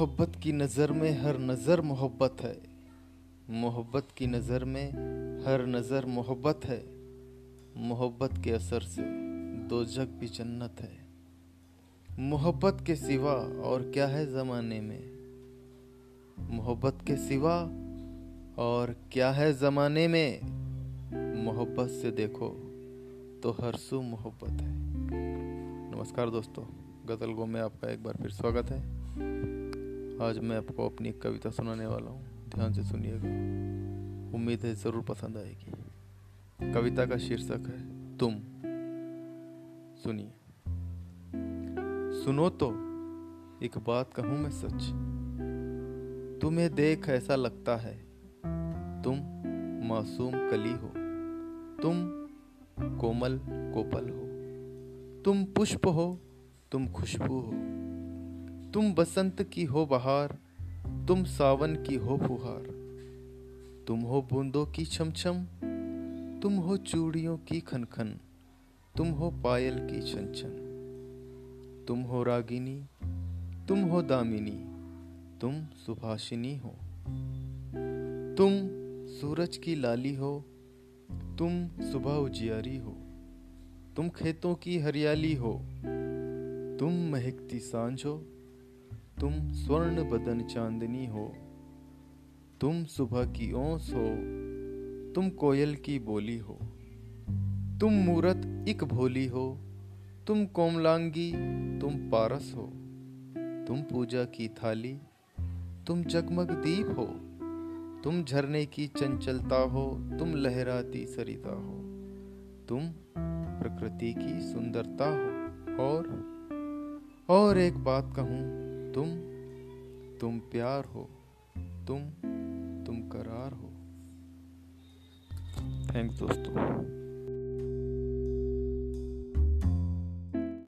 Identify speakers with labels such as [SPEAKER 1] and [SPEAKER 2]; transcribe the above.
[SPEAKER 1] मोहब्बत की नज़र में हर नज़र मोहब्बत है। मोहब्बत की नज़र में हर नज़र मोहब्बत है। मोहब्बत के असर से दो जग भी जन्नत है। मोहब्बत के सिवा और क्या है ज़माने में? मोहब्बत के सिवा और क्या है ज़माने में? मोहब्बत से देखो तो हर सू मोहब्बत है। नमस्कार दोस्तों, गज़ल गो में आपका एक बार फिर स्वागत है। आज मैं आपको अपनी कविता सुनाने वाला हूँ। ध्यान से सुनिएगा। उम्मीद है ज़रूर पसंद आएगी। कविता का शीर्षक है, तुम। सुनिए। सुनो तो एक बात कहूँ मैं सच। तुम्हें देख ऐसा लगता है। तुम मासूम कली हो। तुम कोमल, कोपल हो। तुम पुष्प हो, तुम खुशबू हो। तुम बसंत की हो बहार, तुम सावन की हो फुहार। तुम हो बूंदों की छमछम, तुम हो चूड़ियों की खनखन, तुम हो पायल की छन छन तुम हो रागिनी, तुम हो दामिनी, तुम सुभाषिनी हो। तुम सूरज की लाली हो, तुम सुबह उजियारी हो। तुम खेतों की हरियाली हो, तुम महकती साँझ हो। तुम स्वर्ण बदन चांदनी हो। तुम सुबह की ओस हो। तुम कोयल की बोली हो। तुम मूरत एक भोली हो। तुम कोमलांगी, तुम पारस हो। तुम पूजा की थाली, तुम जगमग दीप हो। तुम झरने की चंचलता हो। तुम लहराती सरिता हो। तुम प्रकृति की सुंदरता हो। और और एक बात कहूँ तुम तुम प्यार हो तुम तुम करार हो। थैंक दोस्तों।